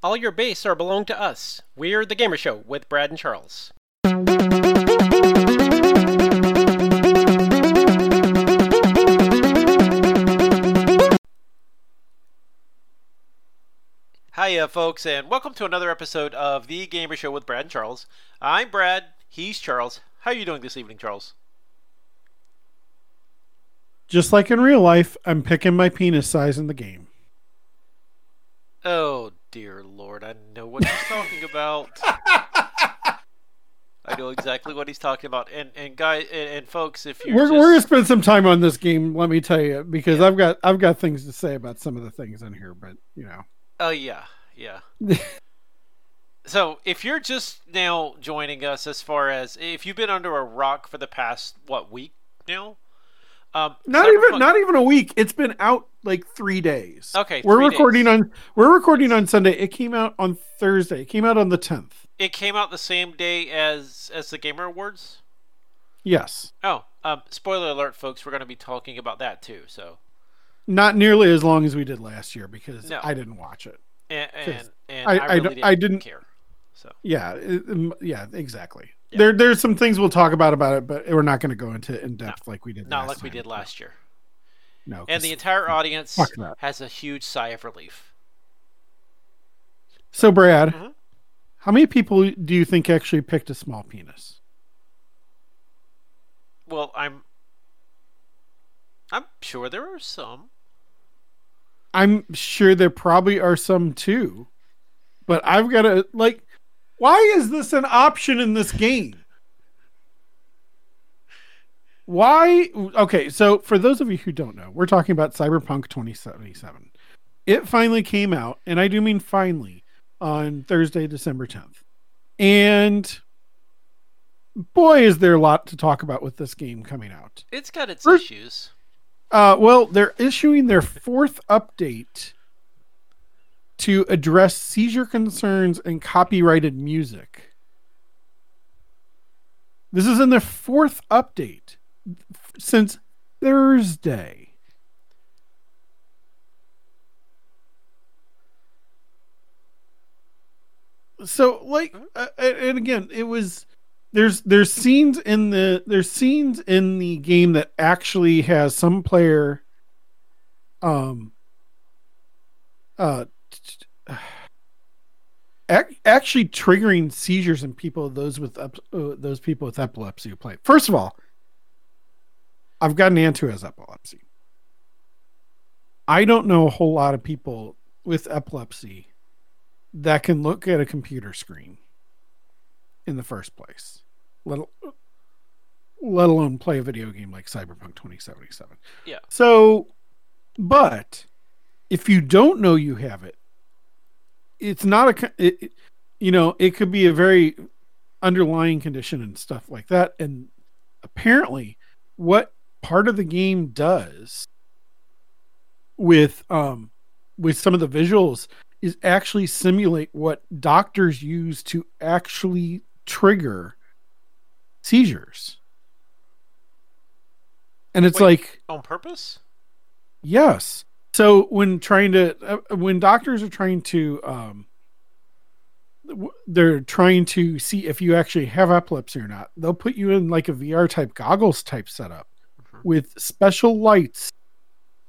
All your base are belong to us. We're the Gaymer Show with Brad and Charles. Hiya, folks, and welcome to another episode of the Gaymer Show with Brad and Charles. I'm Brad. He's Charles. How are you doing this evening, Charles? Just like in real life, I'm picking my penis size in the game. Oh dear lord, I know what he's talking about. I know exactly what he's talking about. And and guys and, and folks, if you We're just... we're gonna spend some time on this game, let me tell you, because I've got I've got things to say about some of the things in here, but you know. Oh yeah, yeah. so if you're just now joining us, as far as if you've been under a rock for the past what week now, um, not Cyberpunk- even not even a week. It's been out like three days. Okay, we're recording days. on we're recording on Sunday. It came out on Thursday. It came out on the tenth. It came out the same day as as the Gamer Awards. Yes, Oh, um, spoiler alert, folks. We're going to be talking about that too. So, not nearly as long as we did last year because No. I didn't watch it. and and, and I- I, I really don't- didn't, I didn't- care. So, Yeah, yeah, exactly. Yeah. There, there's some things we'll talk about about it, but we're not going to go into in depth like we did. not like we did last year. No, And the entire audience has a huge sigh of relief. So, Brad, Mhm. how many people do you think actually picked a small penis? Well, I'm I'm sure there are some. I'm sure there probably are some too, but I've got to like. Why is this an option in this game? Why? Okay, so for those of you who don't know, we're talking about Cyberpunk 2077. It finally came out, and I do mean finally, on Thursday, December 10th. And boy, is there a lot to talk about with this game coming out. It's got its First- issues. Uh, well, they're issuing their fourth update to address seizure concerns and copyrighted music. This is in the fourth update since Thursday. So, like, uh, and again, it was there's there's scenes in the there's scenes in the game that actually has some player um uh actually triggering seizures in people those with uh, those people with epilepsy who play first of all i've got an aunt who has epilepsy i don't know a whole lot of people with epilepsy that can look at a computer screen in the first place, let, let alone play a video game like Cyberpunk 2077. Yeah. So, but if you don't know you have it, it's not a, it, you know, it could be a very underlying condition and stuff like that. And apparently, what part of the game does with, um, with some of the visuals is actually simulate what doctors use to actually trigger seizures. And it's Wait. like, On purpose? yes. So when trying to, uh, when doctors are trying to, um, they're trying to see if you actually have epilepsy or not. They'll put you in like a VR type goggles type setup Mhm. with special lights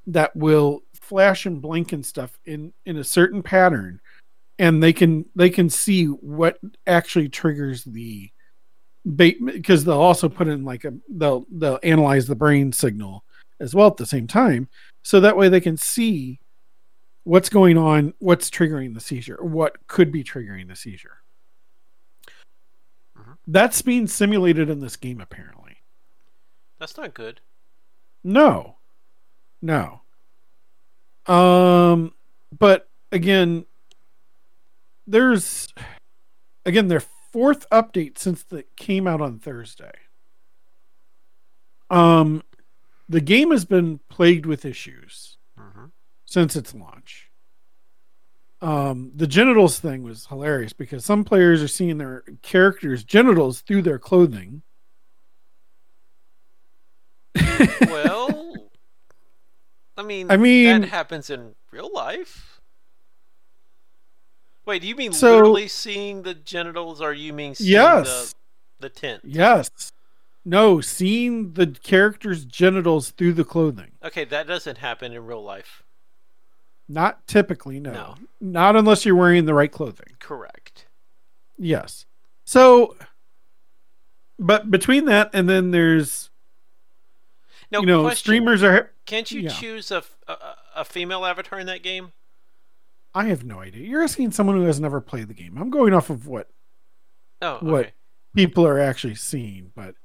that will flash and blink and stuff in in a certain pattern and they can they can see what actually triggers the because they'll also put in like a they'll they'll analyze the brain signal as well at the same time so that way they can see what's going on what's triggering the seizure what could be triggering the seizure Mhm. that's being simulated in this game apparently That's not good. no. No. Um but again there's again their fourth update since it came out on Thursday. Um the game has been plagued with issues hmm since its launch. Um, the genitals thing was hilarious because some players are seeing their characters' genitals through their clothing. Well, I mean, I mean- that happens in real life. Wait, do you mean So- literally seeing the genitals, or you mean seeing Yes. the the tent? Yes. No, seeing the character's genitals through the clothing. Okay, that doesn't happen in real life. Not typically, no. No. Not unless you're wearing the right clothing. Correct. Yes. So, but between that and then there's, No, you know, question. streamers are. Can't you yeah. choose a female avatar in that game? I have no idea. You're asking someone who has never played the game. I'm going off of what Oh, What? people are actually seeing, but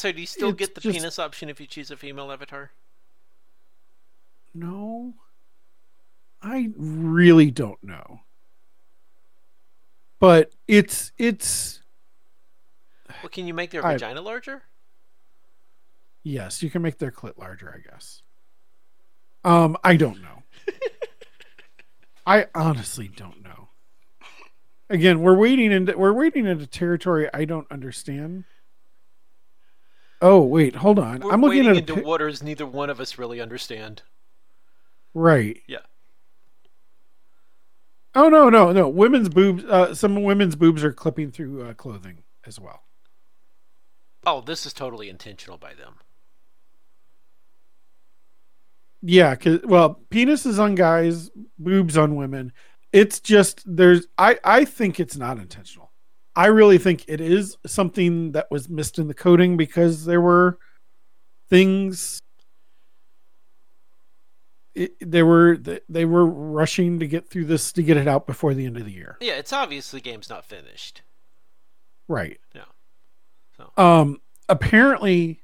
So do you still It's get the just- penis option if you choose a female avatar? no. I really don't know. But it's it's Well, can you make their I- vagina larger? yes, you can make their clit larger, I guess. Um, I don't know. I honestly don't know. Again, we're waiting into we're waiting into territory I don't understand. Oh wait, hold on. We're I'm looking at into pi- waters neither one of us really understand. right. Yeah. Oh no no no! Women's boobs. Uh, some women's boobs are clipping through uh, clothing as well. Oh, this is totally intentional by them. Yeah, cause well, penises on guys, boobs on women. It's just there's. I I think it's not intentional. I really think it is something that was missed in the coding because there were things. It, they were they were rushing to get through this to get it out before the end of the year. Yeah, it's obvious the game's not finished. Right. Yeah. So Um apparently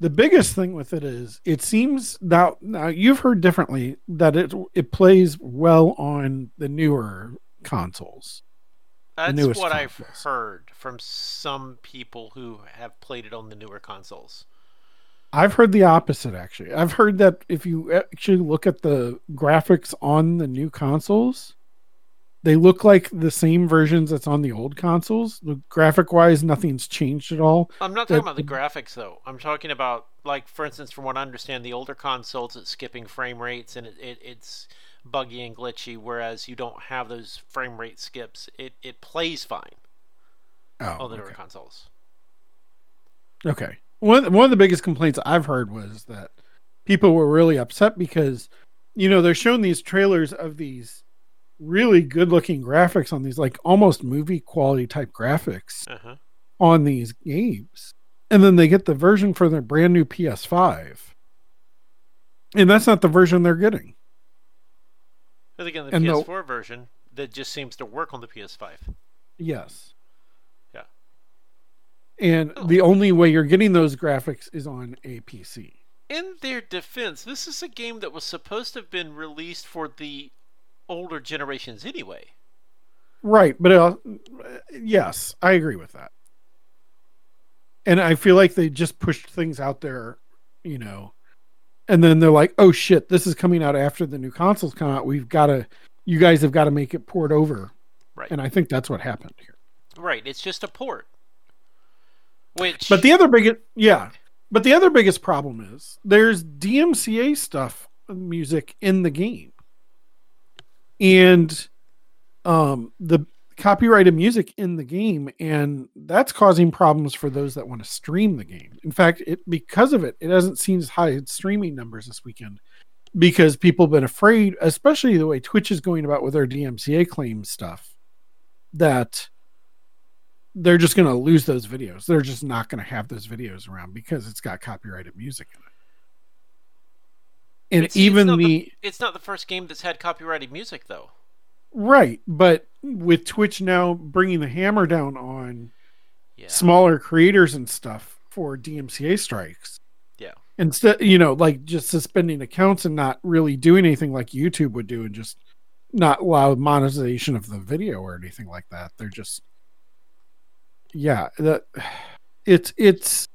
the biggest thing with it is it seems now now you've heard differently that it it plays well on the newer consoles. That's what I've consoles. heard from some people who have played it on the newer consoles. I've heard the opposite actually. I've heard that if you actually look at the graphics on the new consoles, they look like the same versions that's on the old consoles. The graphic wise, nothing's changed at all. I'm not That- talking about the graphics though. I'm talking about like for instance from what I understand the older consoles it's skipping frame rates and it, it it's buggy and glitchy whereas you don't have those frame rate skips. It it plays fine Oh, on the newer okay. consoles. Okay. One one of the biggest complaints I've heard was that people were really upset because you know they're showing these trailers of these really good looking graphics on these like almost movie quality type graphics Uh-huh. on these games. And then they get the version for their brand new PS5. And that's not the version they're getting. But again the And PS4 version that just seems to work on the PS5. Yes. Yeah. And Oh. the only way you're getting those graphics is on a PC. In their defense, this is a game that was supposed to have been released for the older generations anyway. Right, but uh, yes, I agree with that. And I feel like they just pushed things out there, you know, and then they're like, "Oh shit, this is coming out after the new consoles come out. We've got to, you guys have got to make it port over." Right. And I think that's what happened here. Right, it's just a port. Which But the other biggest, yeah, but the other biggest problem is there's DMCA stuff, music in the game, and um, the copyrighted music in the game, and that's causing problems for those that want to stream the game. In fact, it because of it, it hasn't seen as high streaming numbers this weekend because people have been afraid, especially the way Twitch is going about with their DMCA claim stuff, that they're just going to lose those videos. They're just not going to have those videos around because it's got copyrighted music in it. And But see, it's even the, it's not the first game that's had copyrighted music though. Right, but with Twitch now bringing the hammer down on Yeah. smaller creators and stuff for DMCA strikes. Yeah. Instead, you know, like just suspending accounts and not really doing anything like YouTube would do and just not allow monetization of the video or anything like that. They're just yeah, that it's it's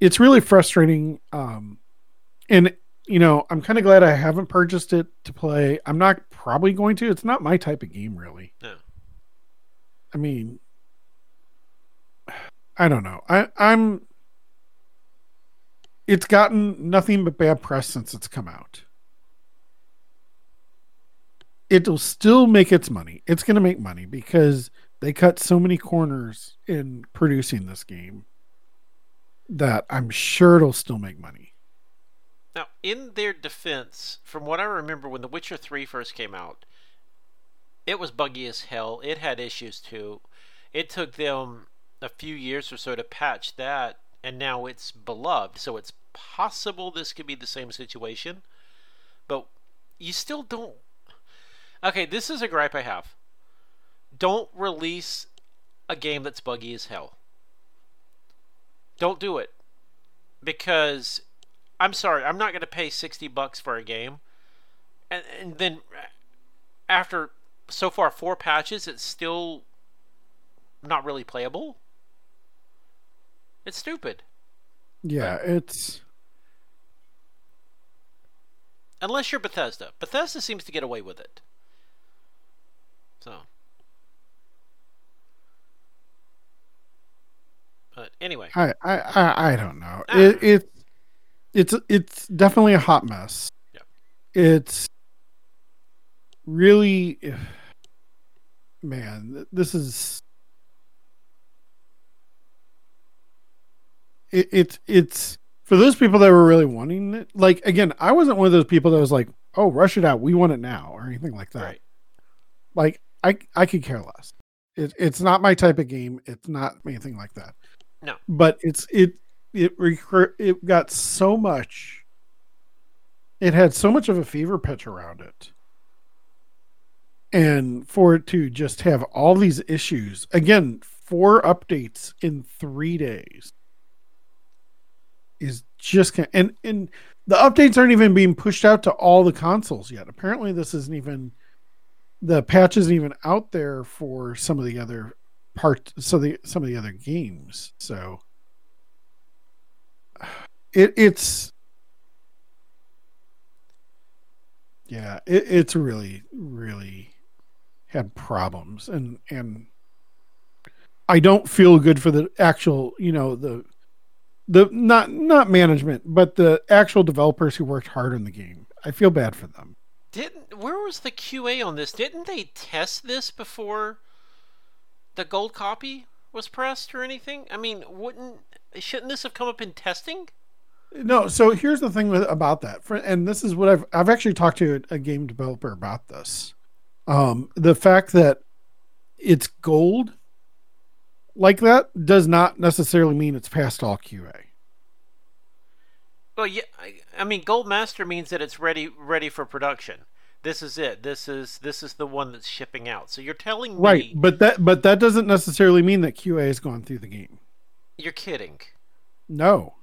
it's really frustrating um and you know, I'm kind of glad I haven't purchased it to play. I'm not probably going to. It's not my type of game really. No. I mean, I don't know. I, I'm. It's gotten nothing but bad press since it's come out. it'll still make its money. It's going to make money because they cut so many corners in producing this game that I'm sure it'll still make money. Now, in their defense, from what I remember when The Witcher 3 first came out, it was buggy as hell. It had issues too. It took them a few years or so to patch that, and now it's beloved. So it's possible this could be the same situation, but you still don't. Okay, this is a gripe I have. Don't release a game that's buggy as hell. Don't do it. Because I'm sorry, I'm not going to pay 60 bucks for a game. And, and then after so far four patches, it's still not really playable. It's stupid. Yeah, it's unless you're Bethesda. Bethesda seems to get away with it. So, but anyway, I I I, I don't know. Ah. It, it it's it's definitely a hot mess. Yeah. It's really man, this is it, it it's for those people that were really wanting it. Like again, I wasn't one of those people that was like, "Oh, rush it out, we want it now," or anything like that. Right. Like I I could care less. It, it's not my type of game. It's not anything like that. No. But it's it it recur- it got so much. It had so much of a fever pitch around it and for it to just have all these issues again four updates in three days is just and and the updates aren't even being pushed out to all the consoles yet apparently this isn't even the patch isn't even out there for some of the other parts so the some of the other games so it it's yeah it, it's really really had problems and and I don't feel good for the actual, you know, the the not not management, but the actual developers who worked hard on the game. I feel bad for them. Didn't where was the QA on this? Didn't they test this before the gold copy was pressed or anything? I mean, wouldn't shouldn't this have come up in testing? No, so here's the thing with, about that, and this is what I've I've actually talked to a, a game developer about this. Um, the fact that it's gold like that does not necessarily mean it's past all QA. Well, yeah, I mean, Gold Master means that it's ready ready for production. This is it. This is this is the one that's shipping out. So you're telling me right, but that but that doesn't necessarily mean that QA has gone through the game. You're kidding. No.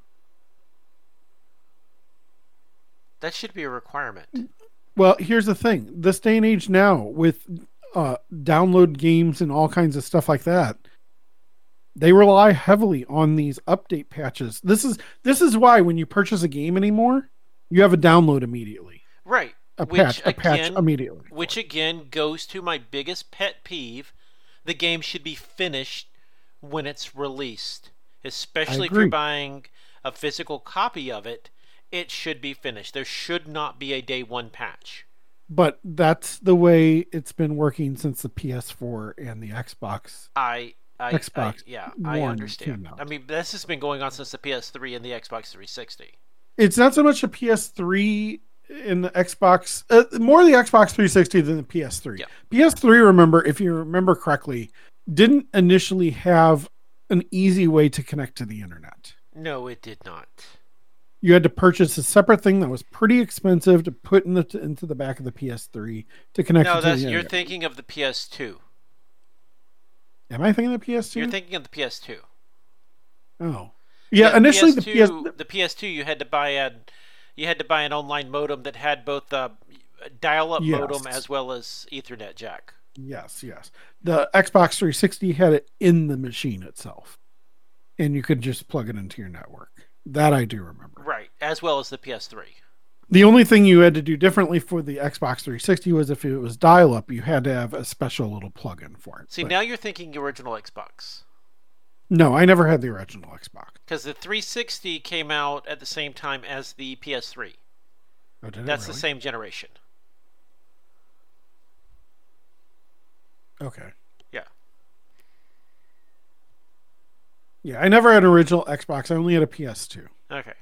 That should be a requirement. Well, here's the thing: this day and age now, with uh, download games and all kinds of stuff like that, they rely heavily on these update patches. This is this is why when you purchase a game anymore, you have a download immediately. Right. A which patch, again, a patch immediately. Which again goes to my biggest pet peeve: the game should be finished when it's released, especially if you're buying a physical copy of it it should be finished. There should not be a day one patch. But that's the way it's been working since the PS4 and the Xbox. I, I Xbox. I, yeah, I understand. I mean, this has been going on since the PS3 and the Xbox 360. It's not so much the PS3 in the Xbox, uh, more the Xbox 360 than the PS3. Yeah. PS3, remember, if you remember correctly, didn't initially have an easy way to connect to the internet. No, it did not you had to purchase a separate thing that was pretty expensive to put in the, into the back of the PS3 to connect. To the internet. No, that's you're thinking of the PS2. Am I thinking of the PS2? You're thinking of the PS2. Oh, yeah. yeah initially, the PS2, the, PS... the PS2 you had to buy a you had to buy an online modem that had both the dial-up yes. modem as well as Ethernet jack. Yes, yes. The Xbox 360 had it in the machine itself, and you could just plug it into your network. That I do remember. Right, as well as the PS3. The only thing you had to do differently for the Xbox 360 was if it was dial up, you had to have a special little plug-in for it. See, but... now you're thinking original Xbox. No, I never had the original Xbox. Because the 360 came out at the same time as the PS3. Oh, That's really? the same generation. Okay. Yeah. Yeah, I never had an original Xbox. I only had a PS2. Okay.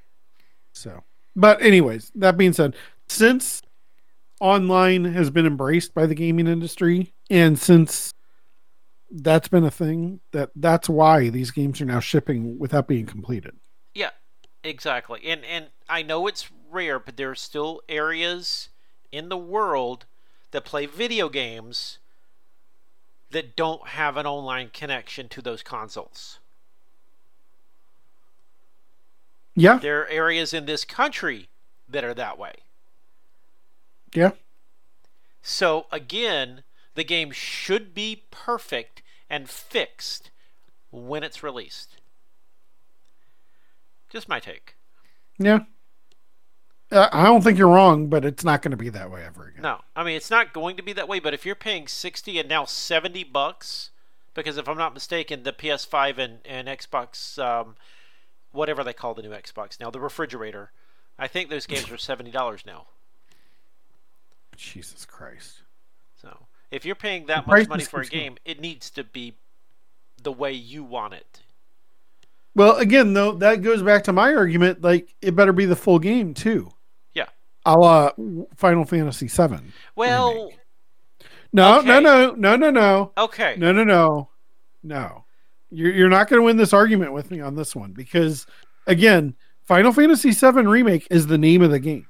So, but anyways, that being said, since online has been embraced by the gaming industry, and since that's been a thing, that that's why these games are now shipping without being completed. Yeah, exactly. And and I know it's rare, but there are still areas in the world that play video games that don't have an online connection to those consoles. Yeah, There are areas in this country that are that way. yeah, So again, the game should be perfect and fixed when it's released. Just my take. yeah. I don't think you're wrong, but it's not going to be that way ever again. No, I mean it's not going to be that way. But if you're paying sixty and now seventy bucks, because if I'm not mistaken, the PS5 and and Xbox, um, whatever they call the new Xbox now, the refrigerator, I think those games are seventy dollars now. Jesus Christ. So if you're paying that much money for a game, it needs to be the way you want it. Well, again, though, that goes back to my argument. Like, it better be the full game too. Yeah. A la Final Fantasy VII. Well, remake. No, no, no, no, no, no, okay. no, no, no, no. You're you're not going to win this argument with me on this one because, again, Final Fantasy VII remake is the name of the game.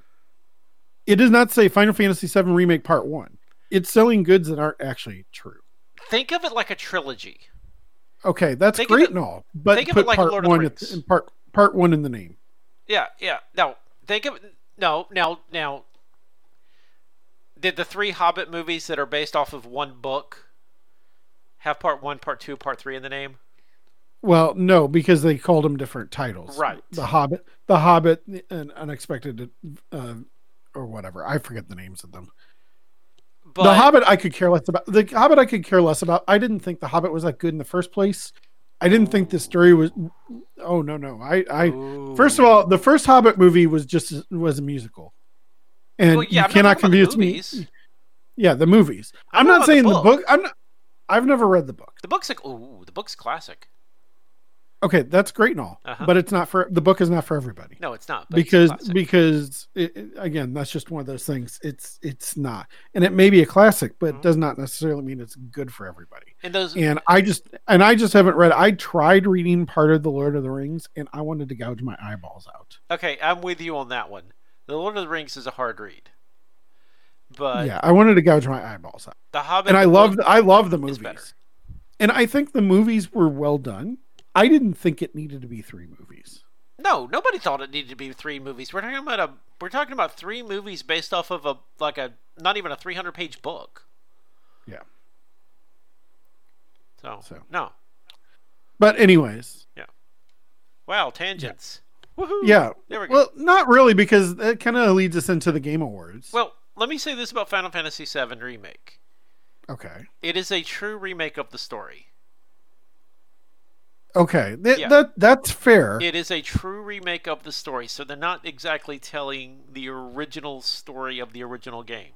It does not say Final Fantasy VII remake Part One. It's selling goods that aren't actually true. Think of it like a trilogy. Okay, that's Think great it- and all, but think of it like part Lord of the one at Rings. in part part one in the name. Yeah, yeah. No, think of no, now, now. Did the three Hobbit movies that are based off of one book have part one, part two, part three in the name? Well, no, because they called them different titles. Right. The Hobbit, The Hobbit, and Unexpected, uh, or whatever. I forget the names of them. But the Hobbit, I could care less about. The Hobbit, I could care less about. I didn't think The Hobbit was that good in the first place. I didn't think the story was. Oh no, no. I, I first of all, the first Hobbit movie was just was a musical, and Well, yeah, you I'm cannot talking about the convince me. Yeah, the movies. I'm I'm, not saying the book. book. I'm. Not, I've never read the book. the book's like, ooh, the book's classic. Okay, that's great and all, Uh-huh. but it's not for the book. Is not for everybody No, it's not. But it's because because it, it- again, that's just one of those things. It's it's not, and it may be a classic, but Mhm. it does not necessarily mean it's good for everybody. and those And I just and I just haven't read. I tried reading part of the Lord of the Rings, and I wanted to gouge my eyeballs out. okay, I'm with you on that one. The Lord of the Rings is a hard read, but yeah, I wanted to gouge my eyeballs out, the Hobbit and I love I love the movies, and I think the movies were well done. I didn't think it needed to be three movies. No, nobody thought it needed to be three movies. We're talking about a we're talking about three movies based off of a like a not even a 300 page book. Yeah. So, So. no. But anyways, Yeah. Wow, tangents. Woohoo. yeah. There we go. Well, not really, because that kind of leads us into the Game Awards. Well, let me say this about Final Fantasy VII remake. okay, It is a true remake of the story. Okay, Th- Yeah. that that's fair. It is a true remake of the story, so they're not exactly telling the original story of the original game.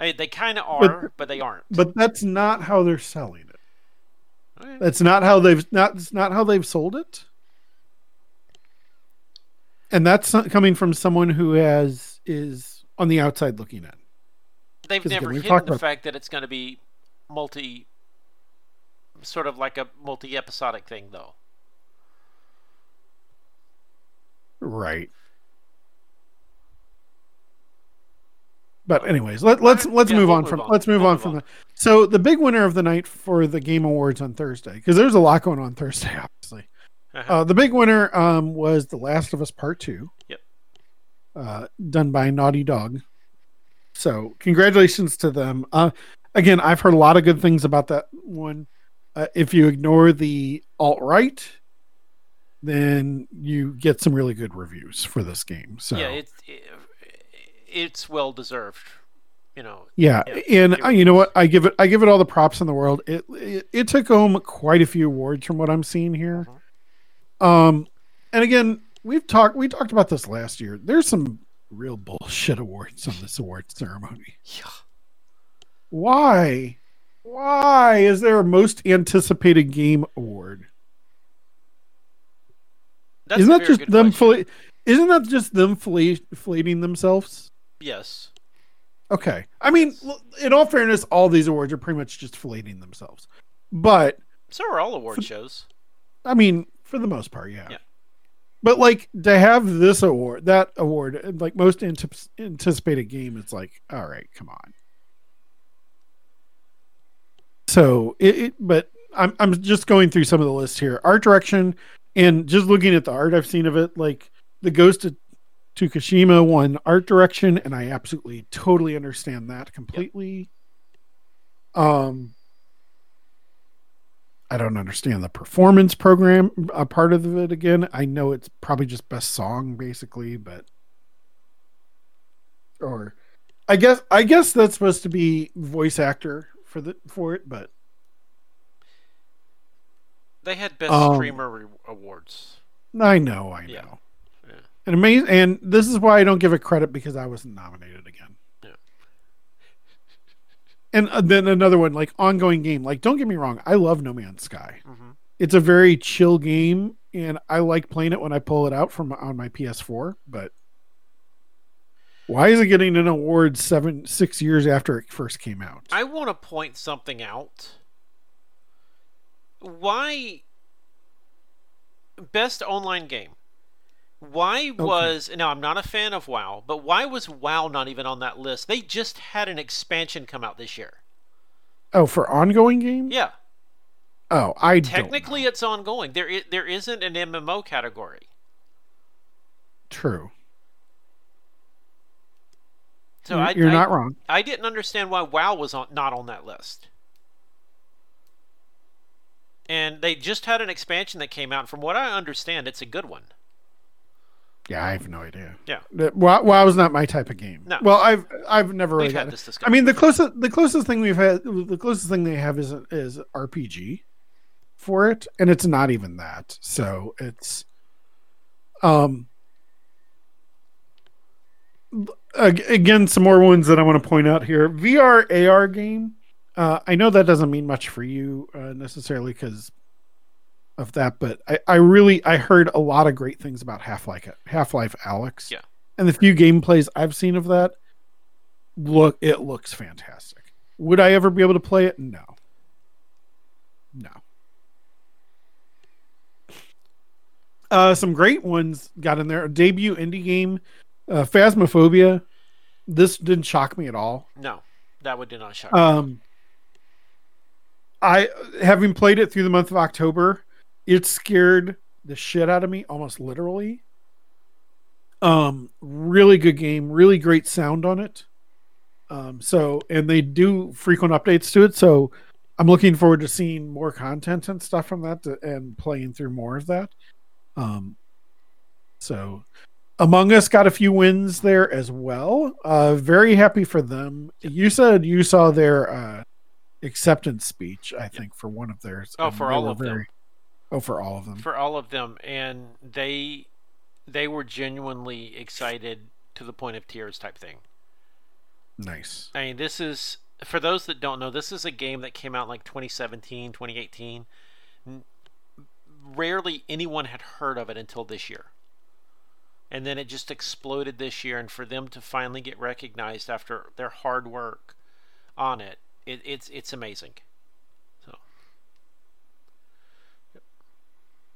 I mean, they kind of are, but, they aren't. but that's not how they're selling it. That's not how they've not. It's not how they've sold it. And that's coming from someone who has is on the outside looking in. They've never we've hidden the fact that it's going to be multi, sort of like a multi-episodic thing, though. Right. But anyways, let, let's let's yeah, move we'll on move from on. let's move We'll on move from on. the so the big winner of the night for the Game Awards on Thursday because there's a lot going on Thursday obviously. Uh-huh. Uh, the big winner um, was The Last of Us Part Two. Yep. Uh, done by Naughty Dog. So congratulations to them. Uh, again, I've heard a lot of good things about that one. Uh, if you ignore the alt right, then you get some really good reviews for this game. So Yeah, it's it, it's well deserved. You know, yeah, and uh, you know what? I give it I give it all the props in the world. It it, it took home quite a few awards from what I'm seeing here. Um, and again, we've talked we talked about this last year. There's some real bullshit awards on this award ceremony. yeah. Why? Why is there a most anticipated game award? That's isn't that just them? Fla- isn't that just them fla- flating themselves? Yes. Okay. I mean, in all fairness, all these awards are pretty much just flating themselves. But So are all award shows. I mean, for the most part, yeah. Yeah. But like to have this award, that award, like most anticipated game, it's like, all right, come on. So it, it, but I'm I'm just going through some of the list here. Art direction and just looking at the art I've seen of it, like the Ghost of Tsukushima won art direction, and I absolutely totally understand that completely. Um, I don't understand the performance program a part of it again. I know it's probably just best song basically, but or I guess I guess that's supposed to be voice actor for the for it, but They had best Um, streamer re- awards. I know, I know. Yeah. Yeah. And amazing and this is why I don't give it credit because I wasn't nominated again. Yeah. And uh, then another one like ongoing game. Like don't get me wrong, I love No Man's Sky. hmm it's a very chill game and I like playing it when I pull it out from on my PS4, but why is it getting an award seven six years after it first came out? I want to point something out. Why best online game? Why was now I'm not a fan of WoW, but why was WoW not even on that list? They just had an expansion come out this year. oh, for ongoing game? Yeah, Oh, I technically it's ongoing. There, there isn't an MMO category. true. So you're I, you're I, not wrong. I didn't understand why WoW was on, not on that list. And they just had an expansion that came out. From what I understand, it's a good one. Yeah, I have no idea. Yeah. WoW, WoW is not my type of game. No. Well, I've I've never really We've had gotten- this I mean, the closest the closest thing we've had, the closest thing they have is is RPG for it, and it's not even that. So it's, um, ag- again, some more ones that I want to point out here. VR AR game. Uh, I know that doesn't mean much for you uh, necessarily because of that, but I, I really I heard a lot of great things about Half Life Half Life Alyx. Yeah. and the few gameplays I've seen of that look it looks fantastic. Would I ever be able to play it? No. No. Uh, some great ones got in there. A debut indie game, uh, Phasmophobia. This didn't shock me at all. no, that would do not shock me. Um, I having played it through the month of October, it scared the shit out of me, almost literally. Um, really good game, really great sound on it. Um, so and they do frequent updates to it, so I'm looking forward to seeing more content and stuff from that to, and playing through more of that. Um, so Among Us got a few wins there as well. Uh, very happy for them. You said you saw their uh, acceptance speech, I think, for one of theirs. Oh, for all of them. Oh, for all of them. for all of them, and they they were genuinely excited to the point of tears type thing. nice. I mean, this is for those that don't know, this is a game that came out in like 2017, 2018. Rarely anyone had heard of it until this year. And then it just exploded this year, and for them to finally get recognized after their hard work on it, it it's it's amazing. So,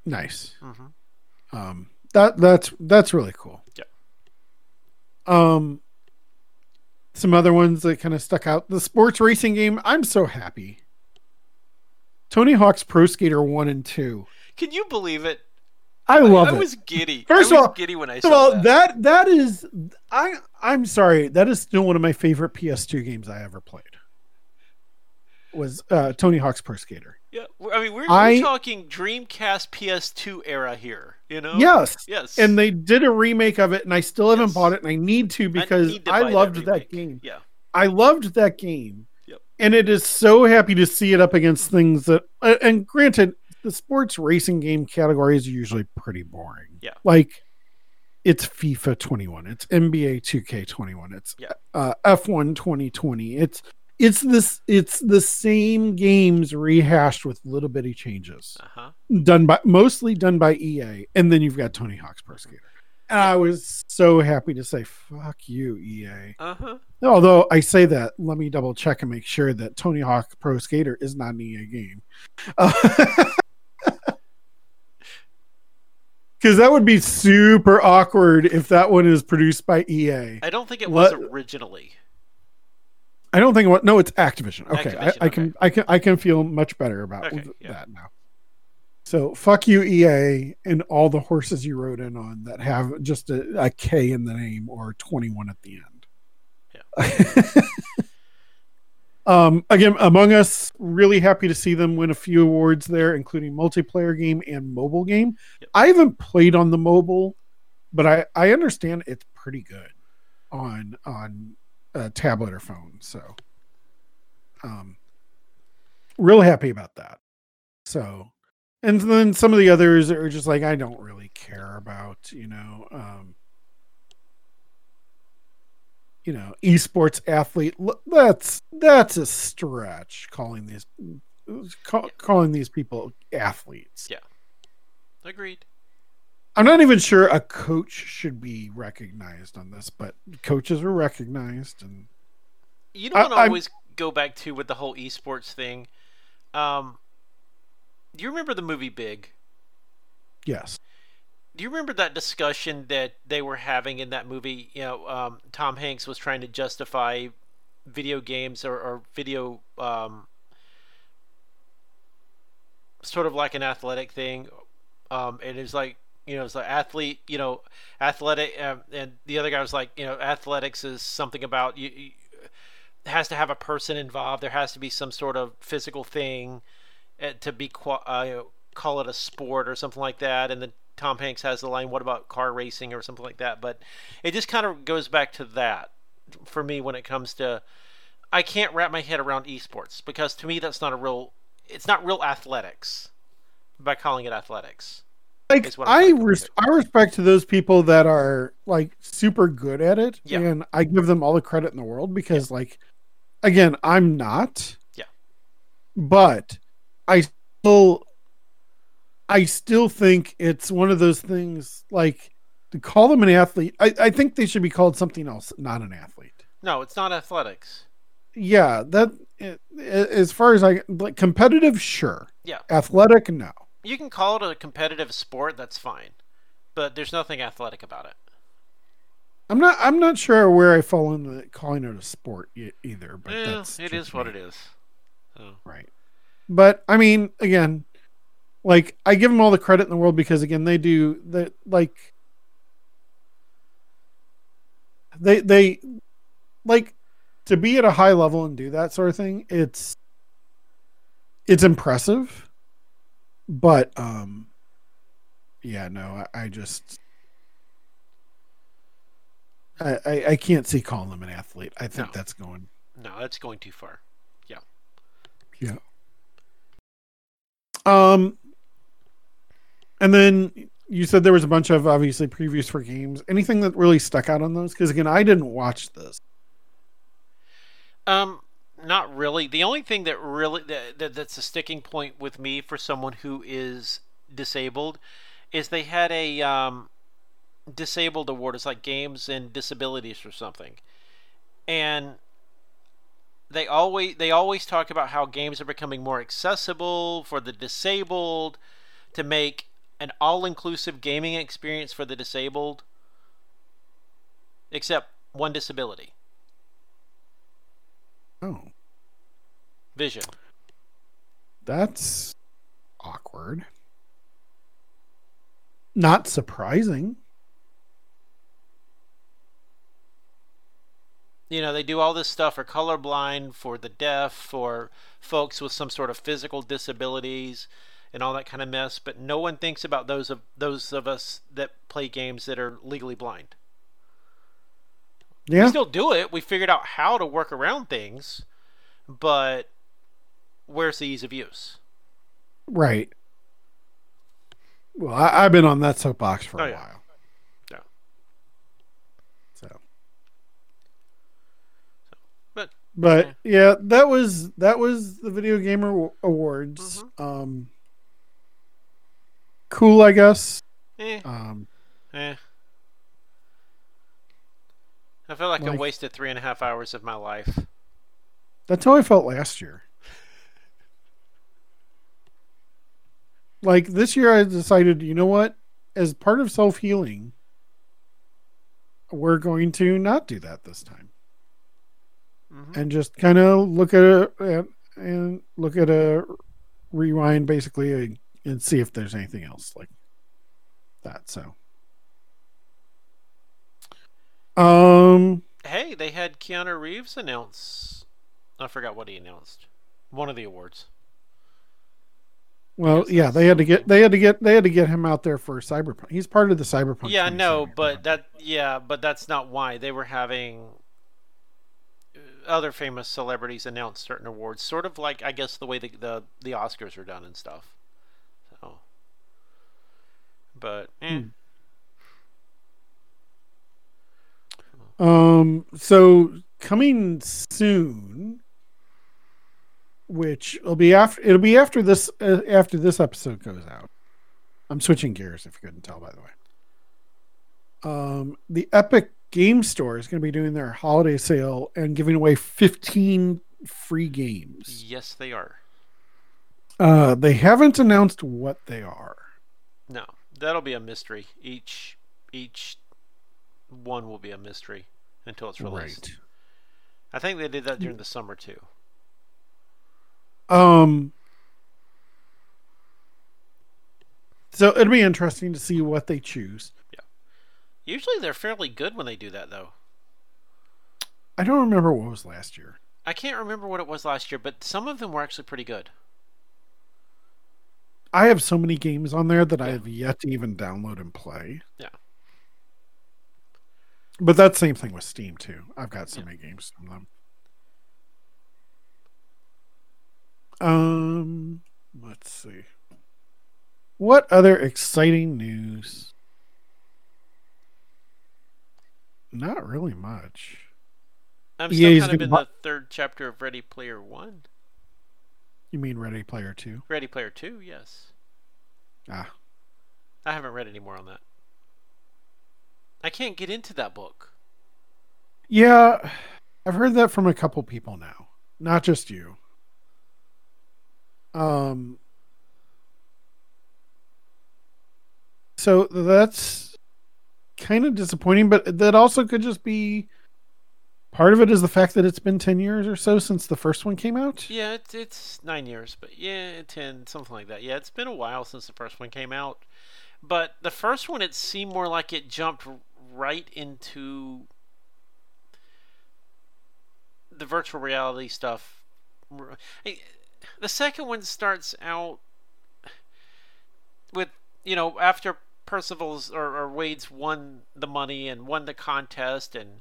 Nice. mhm. Um, that that's that's really cool. Yeah. Um, some other ones that kind of stuck out. The sports racing game. I'm so happy. Tony Hawk's Pro Skater One and Two. can you believe it? I love I it. I was giddy. First I of all- giddy when I saw all, that. that that is I I'm sorry, that is still one of my favorite PS2 games I ever played. Was uh, Tony Hawk's Pro Skater. Yeah, I mean, we're, I- we're talking Dreamcast PS2 era here. You know? Yes. Yes. And they did a remake of it, and I still haven't Yes. bought it, and I need to because need to I, loved that, remake. game. Yeah. I loved that game. Yep. And it is so happy to see it up against things that, and granted, the sports racing game category is usually pretty boring. Yeah. Like, it's FIFA 21, it's NBA 2K 21, it's Yeah. uh, F1 2020, it's it's this it's the same games rehashed with little bitty changes Uh-huh. done by mostly done by EA, and then you've got Tony Hawk's Pro Skater. And I was so happy to say, "Fuck you, EA." Uh-huh. Although I say that, let me double check and make sure that Tony Hawk Pro Skater is not an EA game. Because that would be super awkward if that one is produced by EA. I don't think it was originally. I don't think what. No, it's Activision. Okay, Activision, I, I can. I can, I can feel much better about Okay, yeah. that now. So fuck you, EA, and all the horses you rode in on that have just a, a K in the name or twenty one at the end. um, again, Among Us, really happy to see them win a few awards there, including multiplayer game and mobile game. Yep. I haven't played on the mobile, but I I understand it's pretty good on on a tablet or phone. So, um, real happy about that. So, and then some of the others are just like I don't really care about, you know, um, you know, esports athlete. That's that's a stretch calling these call, calling these people athletes. Yeah. Agreed. I'm not even sure a coach should be recognized on this, but coaches are recognized and You know I- I I'm- always go back to with the whole esports thing? Um, do you remember the movie Big? yes. Do you remember that discussion that they were having in that movie? You know, um, Tom Hanks was trying to justify video games or, or video, um, sort of like an athletic thing. Um, and it was like, you know, it's like athlete, you know, athletic, um, and the other guy was like, you know, athletics is something about you. you has to have a person involved. There has to be some sort of physical thing uh, to be uh, call it a sport or something like that. And then Tom Hanks has the line, "What about car racing or something like that?" But it just kind of goes back to that for me when it comes to I can't wrap my head around esports because to me that's not a real it's not real athletics by calling it athletics. Like I res- I respect to those people that are like super good at it, Yeah. and I give them all the credit in the world because, like, again, I'm not. Yeah. But I still, I still think it's one of those things. Like to call them an athlete, I, I think they should be called something else, not an athlete. No, it's not athletics. Yeah, that a- a- as far as I like competitive, sure. Yeah. Athletic, no. You can call it a competitive sport, that's fine. But there's nothing athletic about it. I'm not. I'm not sure where I fall in the calling it a sport either. But Yeah, that's it just what me. it is. So, Right. But I mean, again, like I give them all the credit in the world because again, they do that. Like they they like to be at a high level and do that sort of thing. It's it's impressive, but um, yeah, no, I, I just. I, I, I can't see calling them an athlete. I think No. that's going no, that's going too far. Yeah yeah. Um, and then you said there was a bunch of obviously previews for games. Anything that really stuck out on those? Because again, I didn't watch this. Um, not really. The only thing that really that, that that's a sticking point with me for someone who is disabled is they had a um, disabled award. It's like games and disabilities or something, and they always they always talk about how games are becoming more accessible for the disabled to make an all-inclusive gaming experience for the disabled except one disability Oh, vision that's awkward. Not surprising. you know they do all this stuff for colorblind for the deaf for folks with some sort of physical disabilities and all that kind of mess but no one thinks about those of those of us that play games that are legally blind we Yeah. still do it we figured out how to work around things but where's the ease of use Right. Well, I, I've been on that soapbox for Oh, a yeah. while. Yeah. So. But But yeah, that was that was the Video Gamer Awards. Mm-hmm. Um, cool, I guess. Eh, Um, eh. I feel like, I wasted three and a half hours of my life. that's how I felt last year. Like this year, I decided, you know what? As part of self healing, we're going to not do that this time. Mhm. and just kind of look at a and, and look at a rewind basically and, and see if there's anything else like that so um Hey, they had Keanu Reeves announce. I forgot what he announced. One of the awards. well yeah they had to get they had to get they had to get him out there for cyberpunk he's part of the cyberpunk yeah, no, 2077 but that yeah, but that's not why they were having uh, other famous celebrities announce certain awards, sort of like I guess the way the the, the Oscars are done and stuff. So, but eh. Hmm. Um, so coming soon, which will be after it'll be after this uh, after this episode goes out. I'm switching gears if you couldn't tell by the way. Um, the Epic Game Store is going to be doing their holiday sale and giving away 15 free games. yes, they are. Uh, they haven't announced what they are. No, that'll be a mystery. Each each one will be a mystery until it's released. I think they did that during the summer too. Um. So it'll be interesting to see what they choose. Yeah. Usually they're fairly good when they do that though. I don't remember what was last year. I can't remember what it was last year, but some of them were actually pretty good. I have so many games on there that I have yet to even download and play. Yeah. But that's the same thing with Steam too. I've got so Yeah. many games from them. Um, let's see. What other exciting news? Not really much. I'm still is kind of in the third chapter of Ready Player One. You mean Ready Player 2? Ready Player Two, yes. Ah. I haven't read any more on that. I can't get into that book. Yeah, I've heard that from a couple people now, not just you. Um, so that's kind of disappointing, but that also could just be part of it is the fact that it's been 10 years or so since the first one came out. Yeah, it's it's nine years, but yeah, ten, something like that. Yeah, it's been a while since the first one came out. But the first one, it seemed more like it jumped right into the virtual reality stuff. The second one starts out with you know after Percival's or, or Wade's won the money and won the contest and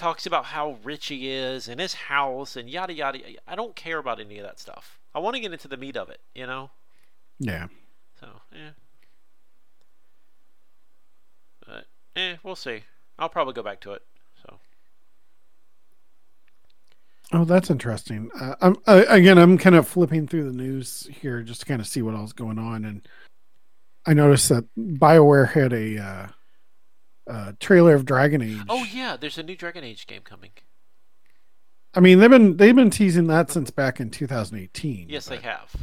talks about how rich he is and his house and yada yada. I don't care about any of that stuff. I want to get into the meat of it, you know. Yeah. So, yeah. But, eh, we'll see. I'll probably go back to it. So, Oh, that's interesting. Uh, I'm uh, again. I'm kind of flipping through the news here just to kind of see what else going on, and I noticed that Bioware had a uh, uh, trailer of Dragon Age. oh yeah, there's a new Dragon Age game coming. I mean they've been they've been teasing that since back in 2018. Yes, they have.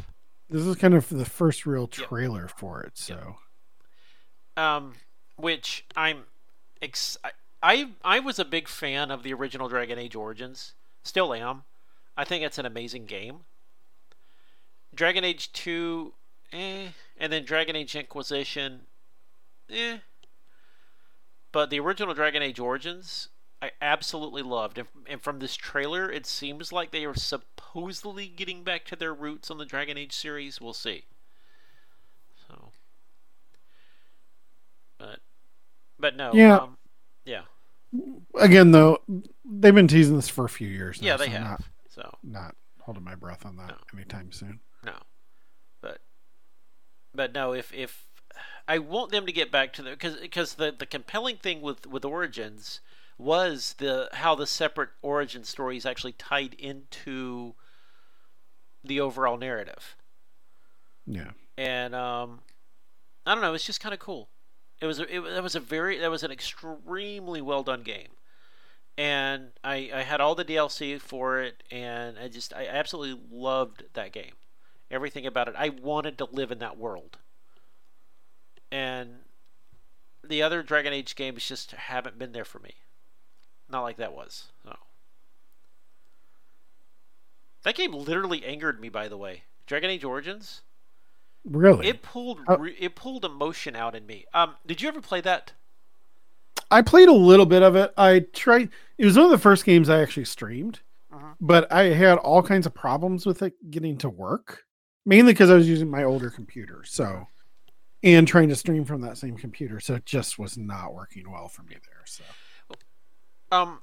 This is kind of the first real Yep. trailer for it. So Um, which I'm, ex- I, I I was a big fan of the original Dragon Age Origins. Still am. I think it's an amazing game. Dragon Age Two, eh, and then Dragon Age Inquisition, eh. But the original Dragon Age Origins, I absolutely loved. And, and from this trailer, it seems like they are supposedly getting back to their roots on the Dragon Age series. We'll see. So, but, but no, Yeah. um, yeah, again, though, they've been teasing this for a few years. Now, yeah, they so have. Not, So not holding my breath on that No. anytime soon. no, but, but no, if if I want them to get back to the because because the the compelling thing with with Origins was the how the separate origin stories actually tied into the overall narrative. Yeah. And um, I don't know, it's just kind of cool. It was a, it, it was a very that was an extremely well done game, and I I had all the DLC for it, and I just I absolutely loved that game, everything about it. I wanted to live in that world, and the other Dragon Age games just haven't been there for me. Not like that was. So. That game literally angered me, by the way. Dragon Age Origins. Really? It pulled re- it pulled emotion out in me. Um, did you ever play that? I played a little bit of it. I tried. It was one of the first games I actually streamed, Uh-huh. but I had all kinds of problems with it getting to work, mainly because I was using my older computer. So, and trying to stream from that same computer, so it just was not working well for me there. So, Um,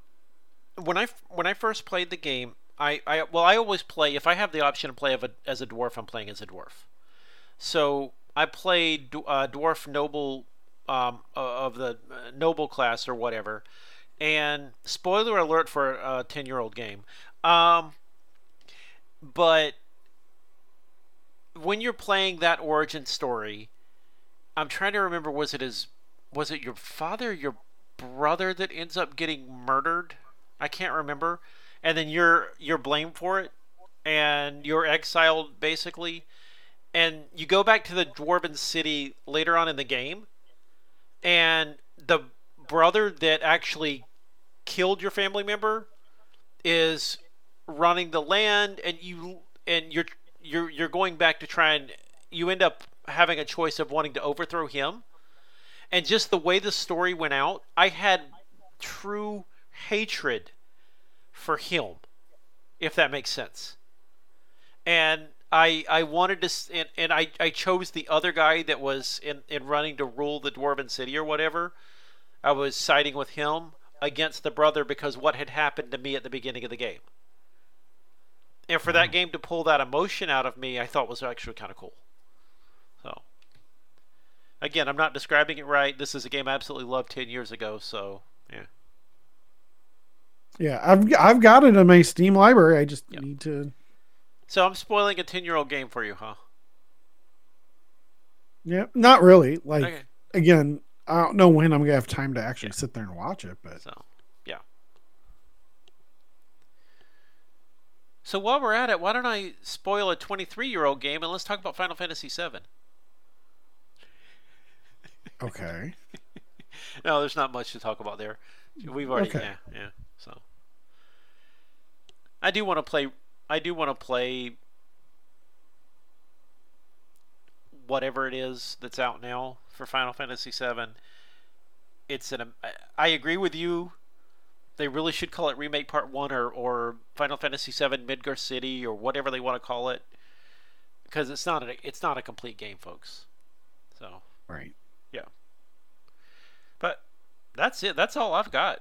when I when I first played the game, I, I well I always play if I have the option to play a, as a dwarf, I'm playing as a dwarf. So I played uh, dwarf noble um, of the uh, noble class or whatever. And spoiler alert for a ten year old game. Um, but when you're playing that origin story, I'm trying to remember was it his was it your father, your brother that ends up getting murdered? I can't remember. And then you're you're blamed for it and you're exiled basically. And you go back to the dwarven city later on in the game and the brother that actually killed your family member is running the land and you and you're you're you're going back to try and you end up having a choice of wanting to overthrow him. And just the way the story went out i had true hatred for him if that makes sense. And i i wanted to and, and i i chose the other guy that was in in running to rule the dwarven city or whatever. I was siding with him against the brother because what had happened to me at the beginning of the game. And for that mm-hmm. game to pull that emotion out of me i thought was actually kind of cool again i'm not describing it right this is a game i absolutely loved 10 years ago so yeah yeah, I've I've got it in my Steam library. I just Yep. need to. so i'm spoiling a 10 year old game for you huh Yeah, not really. Like okay again, I don't know when I'm gonna have time to actually sit there and watch it, but so yeah so while we're at it why don't i spoil a 23 year old game and let's talk about final fantasy 7 okay. no there's not much to talk about there. We've already Okay. yeah yeah so. I do want to play i do want to play whatever it is that's out now for final fantasy 7 it's an I- agree with you. They really should call it remake part 1 or, or final fantasy 7 midgar city or whatever they want to call it. Because it's not a, it's not a complete game folks. So. Right. That's it that's all i've got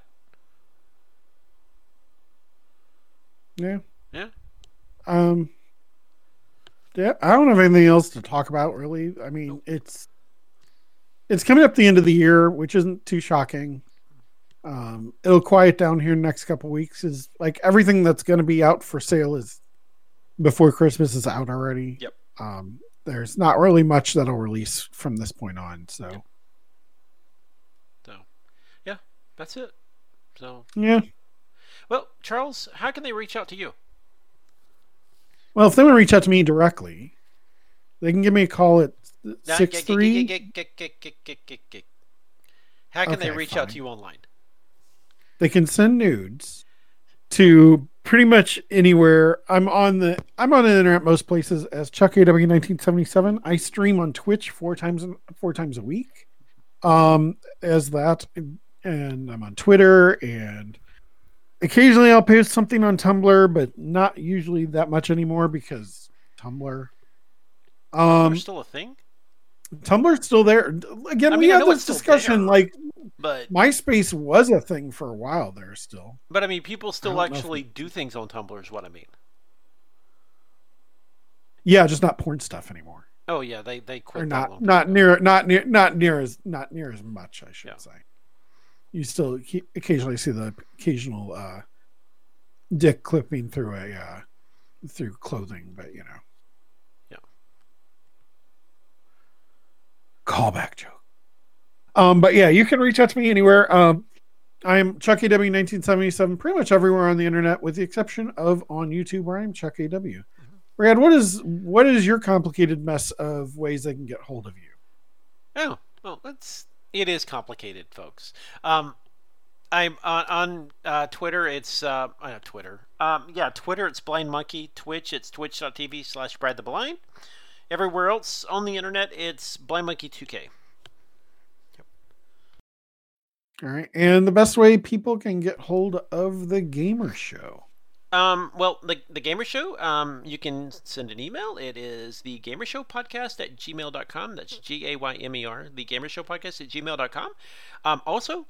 Yeah. Yeah. Um. Yeah, I don't have anything else to talk about really. I mean, it's it's coming up the end of the year, which isn't too shocking. Um, it'll quiet down here next couple weeks. Is like everything that's going to be out for sale is before Christmas is out already. Yep. Um, there's not really much that'll release from this point on. So So, yeah, that's it. So, yeah. well, Charles, how can they reach out to you? Well, if they want to reach out to me directly, they can give me a call at six three. How can they reach out to you online? they can send nudes to pretty much anywhere. I'm on the I'm on the internet most places as Chuck AW 1977. I stream on Twitch four times four times a week. Um as that and I'm on Twitter and occasionally I'll post something on Tumblr, but not usually that much anymore because Tumblr. Um still a thing, Tumblr's still there. Again, I we mean, I had this discussion there. like but MySpace was a thing for a while there still. but I mean, people still don't if actually do things on Tumblr. Is what I mean. Yeah, just not porn stuff anymore. Oh yeah, they they quit or not not near not near not near as not near as much, I should Yeah. say. You still occasionally see the occasional uh, dick clipping through a uh, through clothing, but you know. Yeah. Callback joke. Um, but yeah, you can reach out to me anywhere. Um, I'm Chuck AW 1977, pretty much everywhere on the internet, with the exception of on YouTube, where I'm Chuck AW. Mm-hmm. Brad, what is what is your complicated mess of ways they can get hold of you? Oh, well, that's it is complicated, folks. Um, I'm on, on uh, Twitter. It's uh, uh, Twitter. Um, yeah, Twitter. It's Blind Monkey. Twitch. It's twitch.tv slash Brad the Blind. Everywhere else on the internet, it's Blind Monkey 2K. All right, and the best way people can get hold of the Gaymer Show. Um, well, the, the Gaymer Show, um, you can send an email. It is the Gaymer Podcast at gmail.com. That's G A Y M E R, the Gaymer Podcast at gmail.com. Um, also,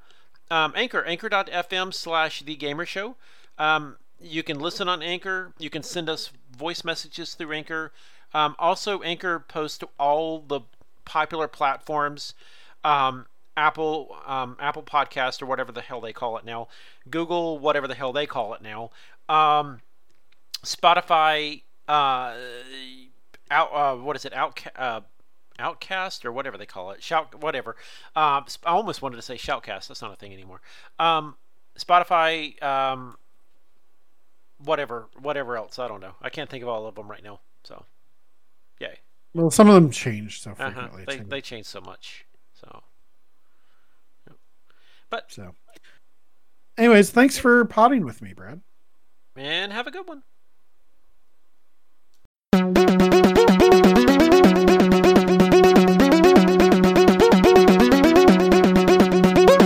um, Anchor, anchor.fm slash the. Um, you can listen on Anchor. You can send us voice messages through Anchor. Um, also, Anchor posts to all the popular platforms. Um, Apple um, Apple Podcast or whatever the hell they call it now, Google whatever the hell they call it now, um, Spotify, uh, out uh, what is it out uh, Outcast or whatever they call it, shout whatever. Uh, I almost wanted to say Shoutcast. That's not a thing anymore. Um, Spotify, um, whatever, whatever else. I don't know. I can't think of all of them right now. So, yay. Well, some of them changed so uh-huh. frequently. Uh-huh. They, they changed so much. So. But so, anyways, thanks for potting with me, Brad and have a good one.